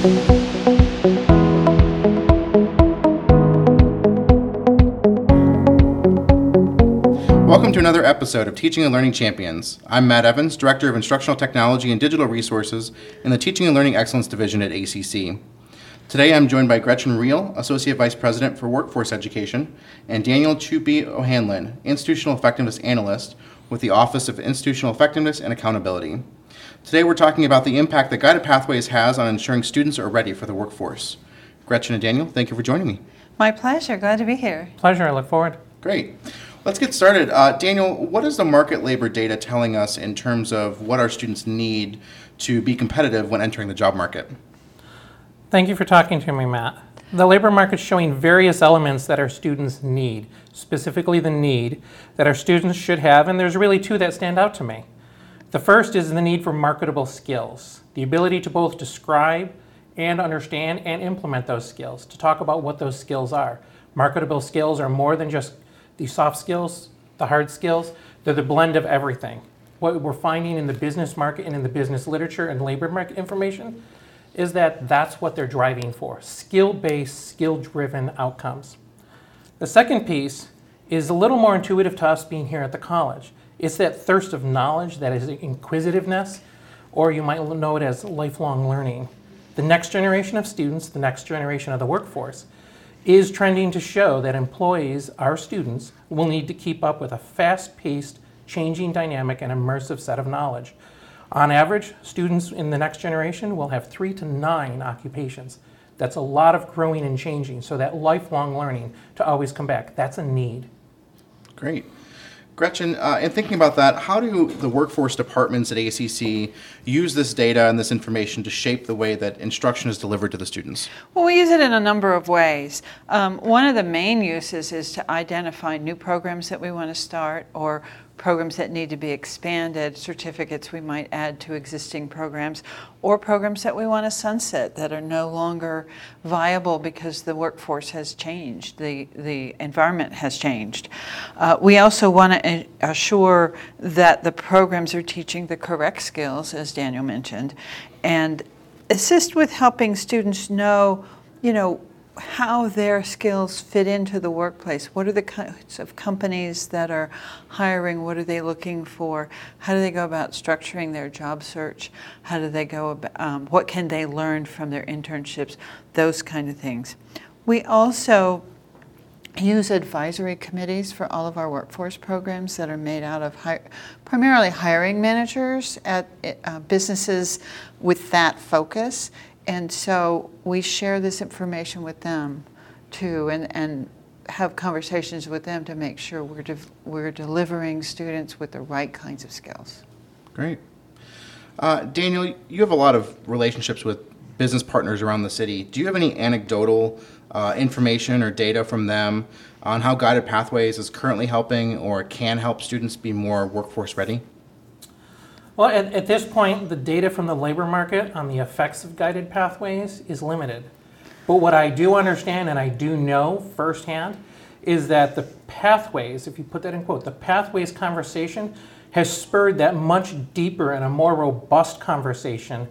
Welcome to another episode of Teaching and Learning Champions. I'm Matt Evans, Director of Instructional Technology and Digital Resources in the Teaching and Learning Excellence Division at ACC. Today I'm joined by Gretchen Riehl, Associate Vice President for Workforce Education, and Daniel Chupe-Ohanlon, Institutional Effectiveness Analyst with the Office of Institutional Effectiveness and Accountability. Today we're talking about the impact that Guided Pathways has on ensuring students are ready for the workforce. Gretchen and Daniel, thank you for joining me. My pleasure. Glad to be here. Pleasure. I look forward. Great. Let's get started. Uh, Daniel, what is the market labor data telling us in terms of what our students need to be competitive when entering the job market? Thank you for talking to me, Matt. The labor market is showing various elements that our students need, specifically the need that our students should have, and there's really two that stand out to me. The first is the need for marketable skills, the ability to both describe and understand and implement those skills, to talk about what those skills are. Marketable skills are more than just the soft skills, the hard skills, they're the blend of everything. What we're finding in the business market and in the business literature and labor market information is that that's what they're driving for skill based, skill driven outcomes. The second piece is a little more intuitive to us being here at the college. It's that thirst of knowledge, that is inquisitiveness, or you might know it as lifelong learning. The next generation of students, the next generation of the workforce, is trending to show that employees, our students, will need to keep up with a fast paced, changing dynamic, and immersive set of knowledge. On average, students in the next generation will have three to nine occupations. That's a lot of growing and changing, so that lifelong learning to always come back, that's a need. Great. Gretchen, uh, in thinking about that, how do the workforce departments at ACC use this data and this information to shape the way that instruction is delivered to the students? Well, we use it in a number of ways. Um, one of the main uses is to identify new programs that we want to start or programs that need to be expanded, certificates we might add to existing programs, or programs that we want to sunset that are no longer viable because the workforce has changed, the, the environment has changed. Uh, we also want to assure that the programs are teaching the correct skills, as Daniel mentioned, and assist with helping students know, you know, how their skills fit into the workplace. What are the kinds of companies that are hiring? What are they looking for? How do they go about structuring their job search? How do they go about, um, what can they learn from their internships? Those kind of things. We also use advisory committees for all of our workforce programs that are made out of hi- primarily hiring managers at uh, businesses with that focus and so we share this information with them too and, and have conversations with them to make sure we're, de- we're delivering students with the right kinds of skills. Great. Uh, Daniel, you have a lot of relationships with business partners around the city. Do you have any anecdotal uh, information or data from them on how Guided Pathways is currently helping or can help students be more workforce ready? Well, at, at this point, the data from the labor market on the effects of guided pathways is limited. But what I do understand and I do know firsthand is that the pathways, if you put that in quote, the pathways conversation has spurred that much deeper and a more robust conversation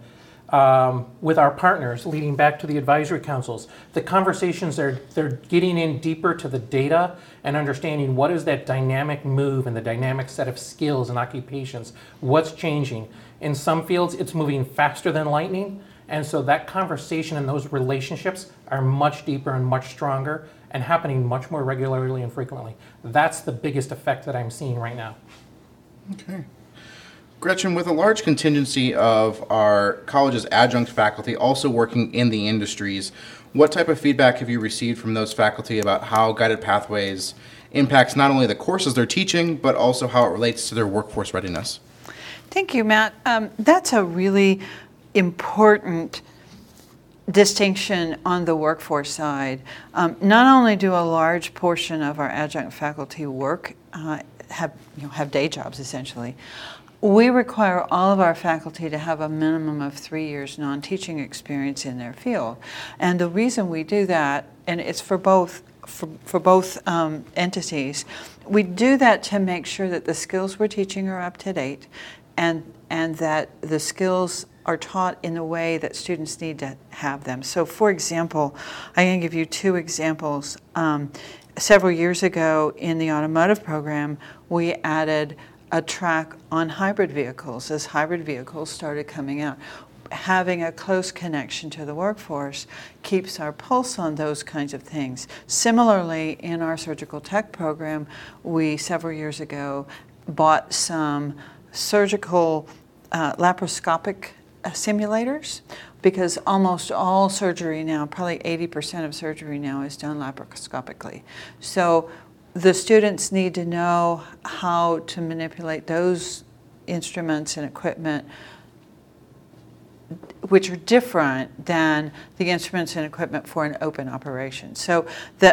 um, with our partners, leading back to the advisory councils. The conversations are they're getting in deeper to the data and understanding what is that dynamic move and the dynamic set of skills and occupations. What's changing? In some fields, it's moving faster than lightning, and so that conversation and those relationships are much deeper and much stronger and happening much more regularly and frequently. That's the biggest effect that I'm seeing right now. Okay. Gretchen, with a large contingency of our college's adjunct faculty also working in the industries, what type of feedback have you received from those faculty about how Guided Pathways impacts not only the courses they're teaching, but also how it relates to their workforce readiness? Thank you, Matt. Um, that's a really important distinction on the workforce side. Um, not only do a large portion of our adjunct faculty work uh, have you know, have day jobs essentially, we require all of our faculty to have a minimum of three years non-teaching experience in their field. And the reason we do that, and it's for both for, for both um, entities, we do that to make sure that the skills we're teaching are up to date and, and that the skills are taught in the way that students need to have them. So, for example, I can give you two examples. Um, several years ago in the automotive program, we added a track on hybrid vehicles as hybrid vehicles started coming out. Having a close connection to the workforce keeps our pulse on those kinds of things. Similarly, in our surgical tech program, we several years ago bought some surgical uh, laparoscopic uh, simulators because almost all surgery now, probably 80% of surgery now, is done laparoscopically. So the students need to know how to manipulate those instruments and equipment which are different than the instruments and equipment for an open operation. So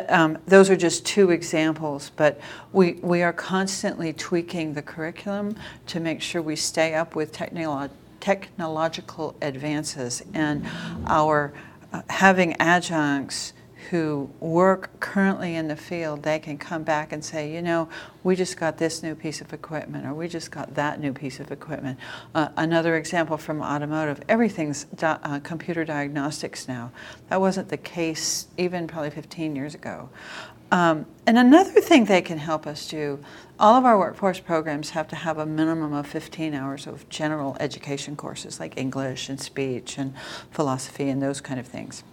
um, those are just two examples, but we, we are constantly tweaking the curriculum to make sure we stay up with technolo- technological advances and our uh, having adjuncts who work currently in the field, they can come back and say, you know, we just got this new piece of equipment or we just got that new piece of equipment. Uh, another example from automotive, everything's uh, computer diagnostics now. That wasn't the case even probably 15 years ago. Um, and another thing they can help us do, all of our workforce programs have to have a minimum of 15 hours of general education courses like English and speech and philosophy and those kind of things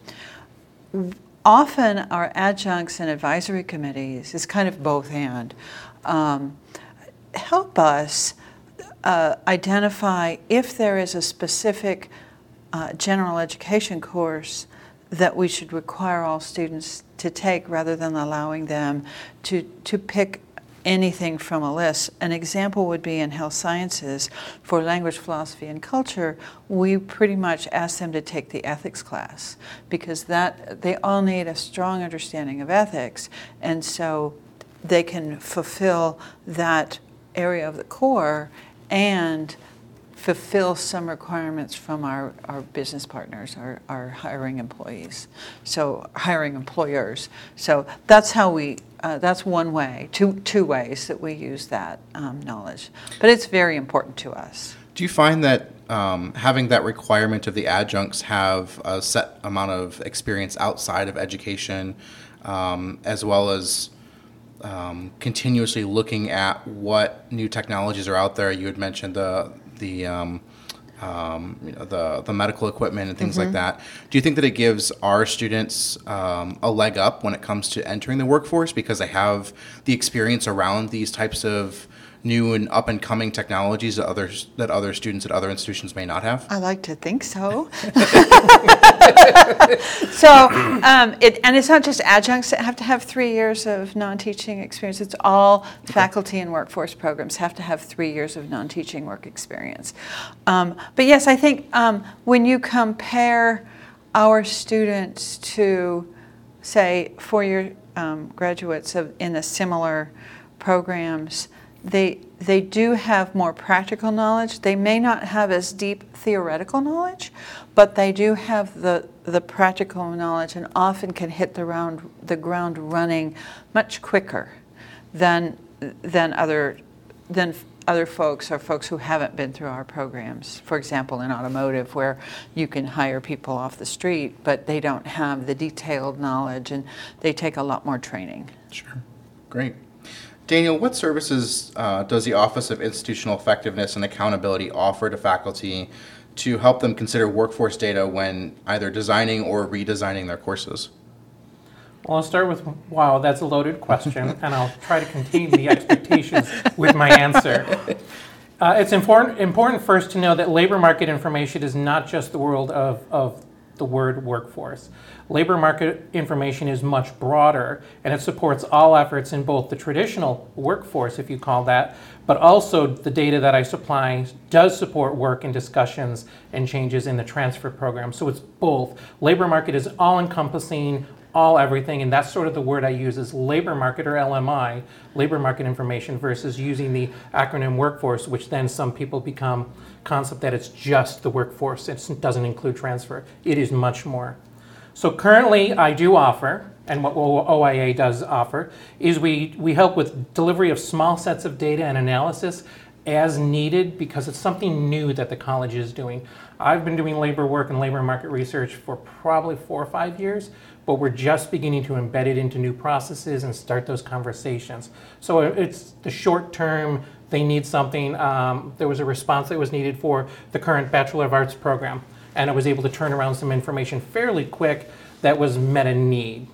often our adjuncts and advisory committees is kind of both and um, help us uh, identify if there is a specific uh, general education course that we should require all students to take rather than allowing them to, to pick anything from a list. An example would be in health sciences for language, philosophy, and culture. We pretty much ask them to take the ethics class because that they all need a strong understanding of ethics, and so they can fulfill that area of the core and fulfill some requirements from our, our business partners, our, our hiring employees, so hiring employers. So that's how we, uh, that's one way, two, two ways that we use that um, knowledge. But it's very important to us. Do you find that um, having that requirement of the adjuncts have a set amount of experience outside of education, um, as well as um, continuously looking at what new technologies are out there? You had mentioned the the um, um, you know, the the medical equipment and things like that. Do you think that it gives our students um, a leg up when it comes to entering the workforce because they have the experience around these types of new and up and coming technologies that others that other students at other institutions may not have? I like to think so. so, um, it, and it's not just adjuncts that have to have three years of non-teaching experience. It's all faculty and workforce programs have to have three years of non-teaching work experience. Um, but yes, I think um, when you compare our students to, say, four-year um, graduates of, in the similar programs, they they do have more practical knowledge. They may not have as deep theoretical knowledge, but they do have the the practical knowledge and often can hit the round the ground running much quicker than than other than other folks or folks who haven't been through our programs. For example, in automotive, where you can hire people off the street, but they don't have the detailed knowledge and they take a lot more training. Sure. Great. Daniel, what services uh, does the Office of Institutional Effectiveness and Accountability offer to faculty to help them consider workforce data when either designing or redesigning their courses? Well, I'll start with wow, that's a loaded question, and I'll try to contain the expectations with my answer. Uh, it's important, important first to know that labor market information is not just the world of, of the word workforce. Labor market information is much broader and it supports all efforts in both the traditional workforce, if you call that, but also the data that I supply does support work and discussions and changes in the transfer program. So it's both. Labor market is all encompassing, all everything, and that's sort of the word I use is labor market or LMI, labor market information, versus using the acronym workforce, which then some people become concept that it's just the workforce. It doesn't include transfer. It is much more. So currently, I do offer, and what OIA does offer, is we, we help with delivery of small sets of data and analysis as needed because it's something new that the college is doing. I've been doing labor work and labor market research for probably four or five years, but we're just beginning to embed it into new processes and start those conversations. So it's the short term, they need something. Um, there was a response that was needed for the current Bachelor of Arts program, and I was able to turn around some information fairly quick that was met a need.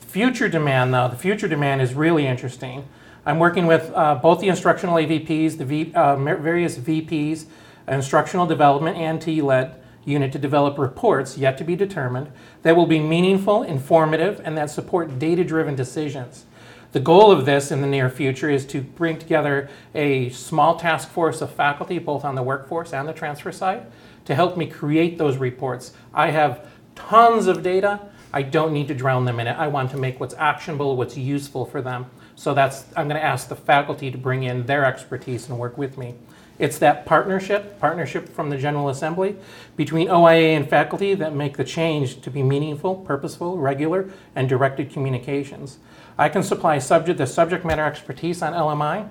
Future demand, though, the future demand is really interesting. I'm working with uh, both the instructional AVPs, the v, uh, various VPs, instructional development and TLED unit to develop reports yet to be determined that will be meaningful, informative, and that support data-driven decisions. The goal of this in the near future is to bring together a small task force of faculty, both on the workforce and the transfer side, to help me create those reports. I have tons of data. I don't need to drown them in it. I want to make what's actionable, what's useful for them. So that's I'm going to ask the faculty to bring in their expertise and work with me. It's that partnership, partnership from the General Assembly between OIA and faculty that make the change to be meaningful, purposeful, regular, and directed communications. I can supply subject, the subject matter expertise on LMI,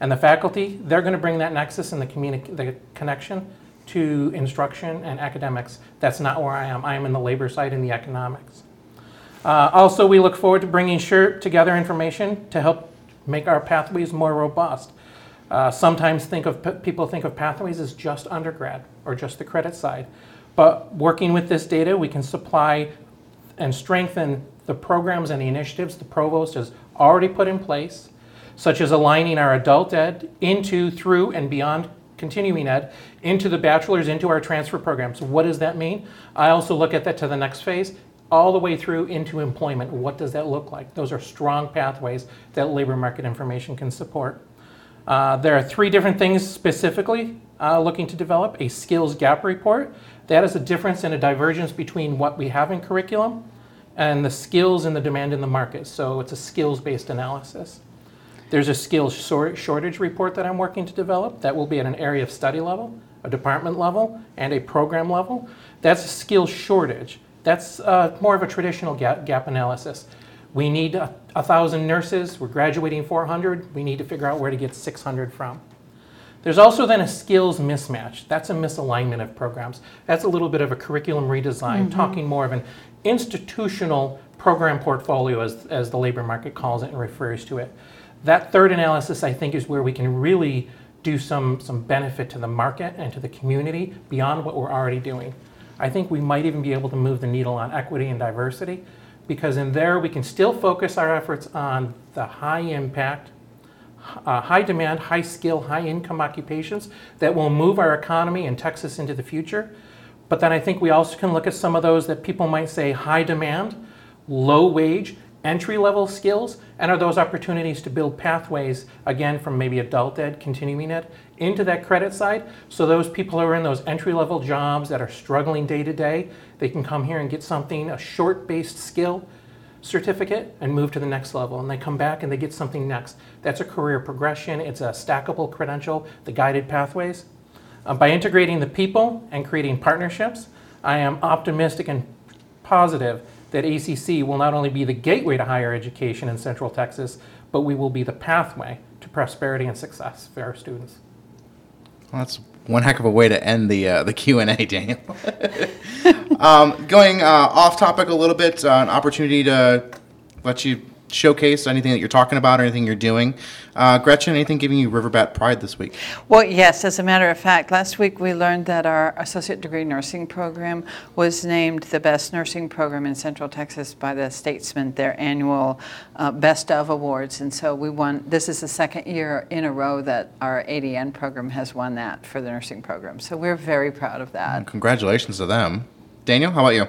and the faculty, they're going to bring that nexus and the, communi- the connection to instruction and academics. That's not where I am. I am in the labor side and the economics. Uh, also, we look forward to bringing sure together information to help make our pathways more robust. Uh, sometimes think of people think of pathways as just undergrad or just the credit side, but working with this data, we can supply and strengthen the programs and the initiatives the provost has already put in place, such as aligning our adult ed into, through, and beyond continuing ed into the bachelor's, into our transfer programs. What does that mean? I also look at that to the next phase all the way through into employment. What does that look like? Those are strong pathways that labor market information can support. Uh, there are three different things specifically uh, looking to develop a skills gap report. That is a difference and a divergence between what we have in curriculum and the skills and the demand in the market. So it's a skills based analysis. There's a skills shortage report that I'm working to develop that will be at an area of study level, a department level, and a program level. That's a skills shortage. That's uh, more of a traditional gap, gap analysis. We need a, a, thousand nurses. We're graduating 400. We need to figure out where to get 600 from. There's also then a skills mismatch. That's a misalignment of programs. That's a little bit of a curriculum redesign, mm-hmm. talking more of an institutional program portfolio, as, as the labor market calls it and refers to it. That third analysis, I think, is where we can really do some, some benefit to the market and to the community beyond what we're already doing. I think we might even be able to move the needle on equity and diversity because in there we can still focus our efforts on the high impact, uh, high demand, high skill, high income occupations that will move our economy and Texas into the future. But then I think we also can look at some of those that people might say high demand, low wage, entry level skills, and are those opportunities to build pathways, again, from maybe adult ed, continuing ed, into that credit side. So those people who are in those entry level jobs that are struggling day to day, they can come here and get something, a short based skill certificate, and move to the next level. And they come back and they get something next. That's a career progression, it's a stackable credential, the guided pathways. Uh, by integrating the people and creating partnerships, I am optimistic and positive that ACC will not only be the gateway to higher education in Central Texas, but we will be the pathway to prosperity and success for our students. Well, that's one heck of a way to end the uh, the Q and A, Daniel. um, going uh, off topic a little bit, uh, an opportunity to let you showcase anything that you're talking about or anything you're doing. Uh, Gretchen, anything giving you Riverbat pride this week? Well, yes, as a matter of fact, last week we learned that our associate degree nursing program was named the best nursing program in Central Texas by the Statesman, their annual uh, Best of Awards. And so we won, this is the second year in a row that our ADN program has won that for the nursing program. So we're very proud of that. congratulations to them. Daniel, how about you?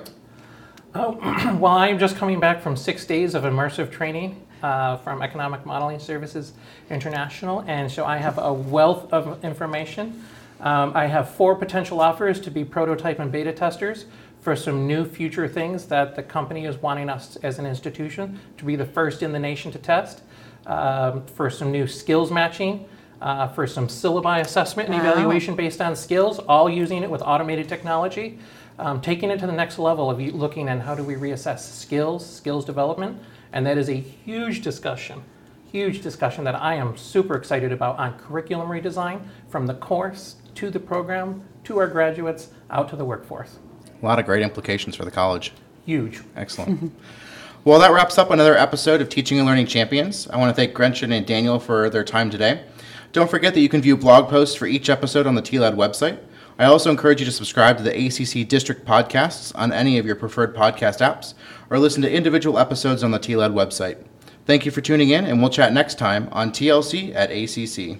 Oh, well, I'm just coming back from six days of immersive training uh, from Economic Modeling Services International, and so I have a wealth of information. Um, I have four potential offers to be prototype and beta testers for some new future things that the company is wanting us as an institution to be the first in the nation to test, um, for some new skills matching, uh, for some syllabi assessment and evaluation based on skills, all using it with automated technology um, taking it to the next level of looking at how do we reassess skills, skills development, and that is a huge discussion, huge discussion that I am super excited about on curriculum redesign from the course to the program, to our graduates, out to the workforce. A lot of great implications for the college. Huge. Excellent. well, that wraps up another episode of Teaching and Learning Champions. I want to thank Gretchen and Daniel for their time today. Don't forget that you can view blog posts for each episode on the TLED website. I also encourage you to subscribe to the ACC District podcasts on any of your preferred podcast apps or listen to individual episodes on the TLED website. Thank you for tuning in, and we'll chat next time on TLC at ACC.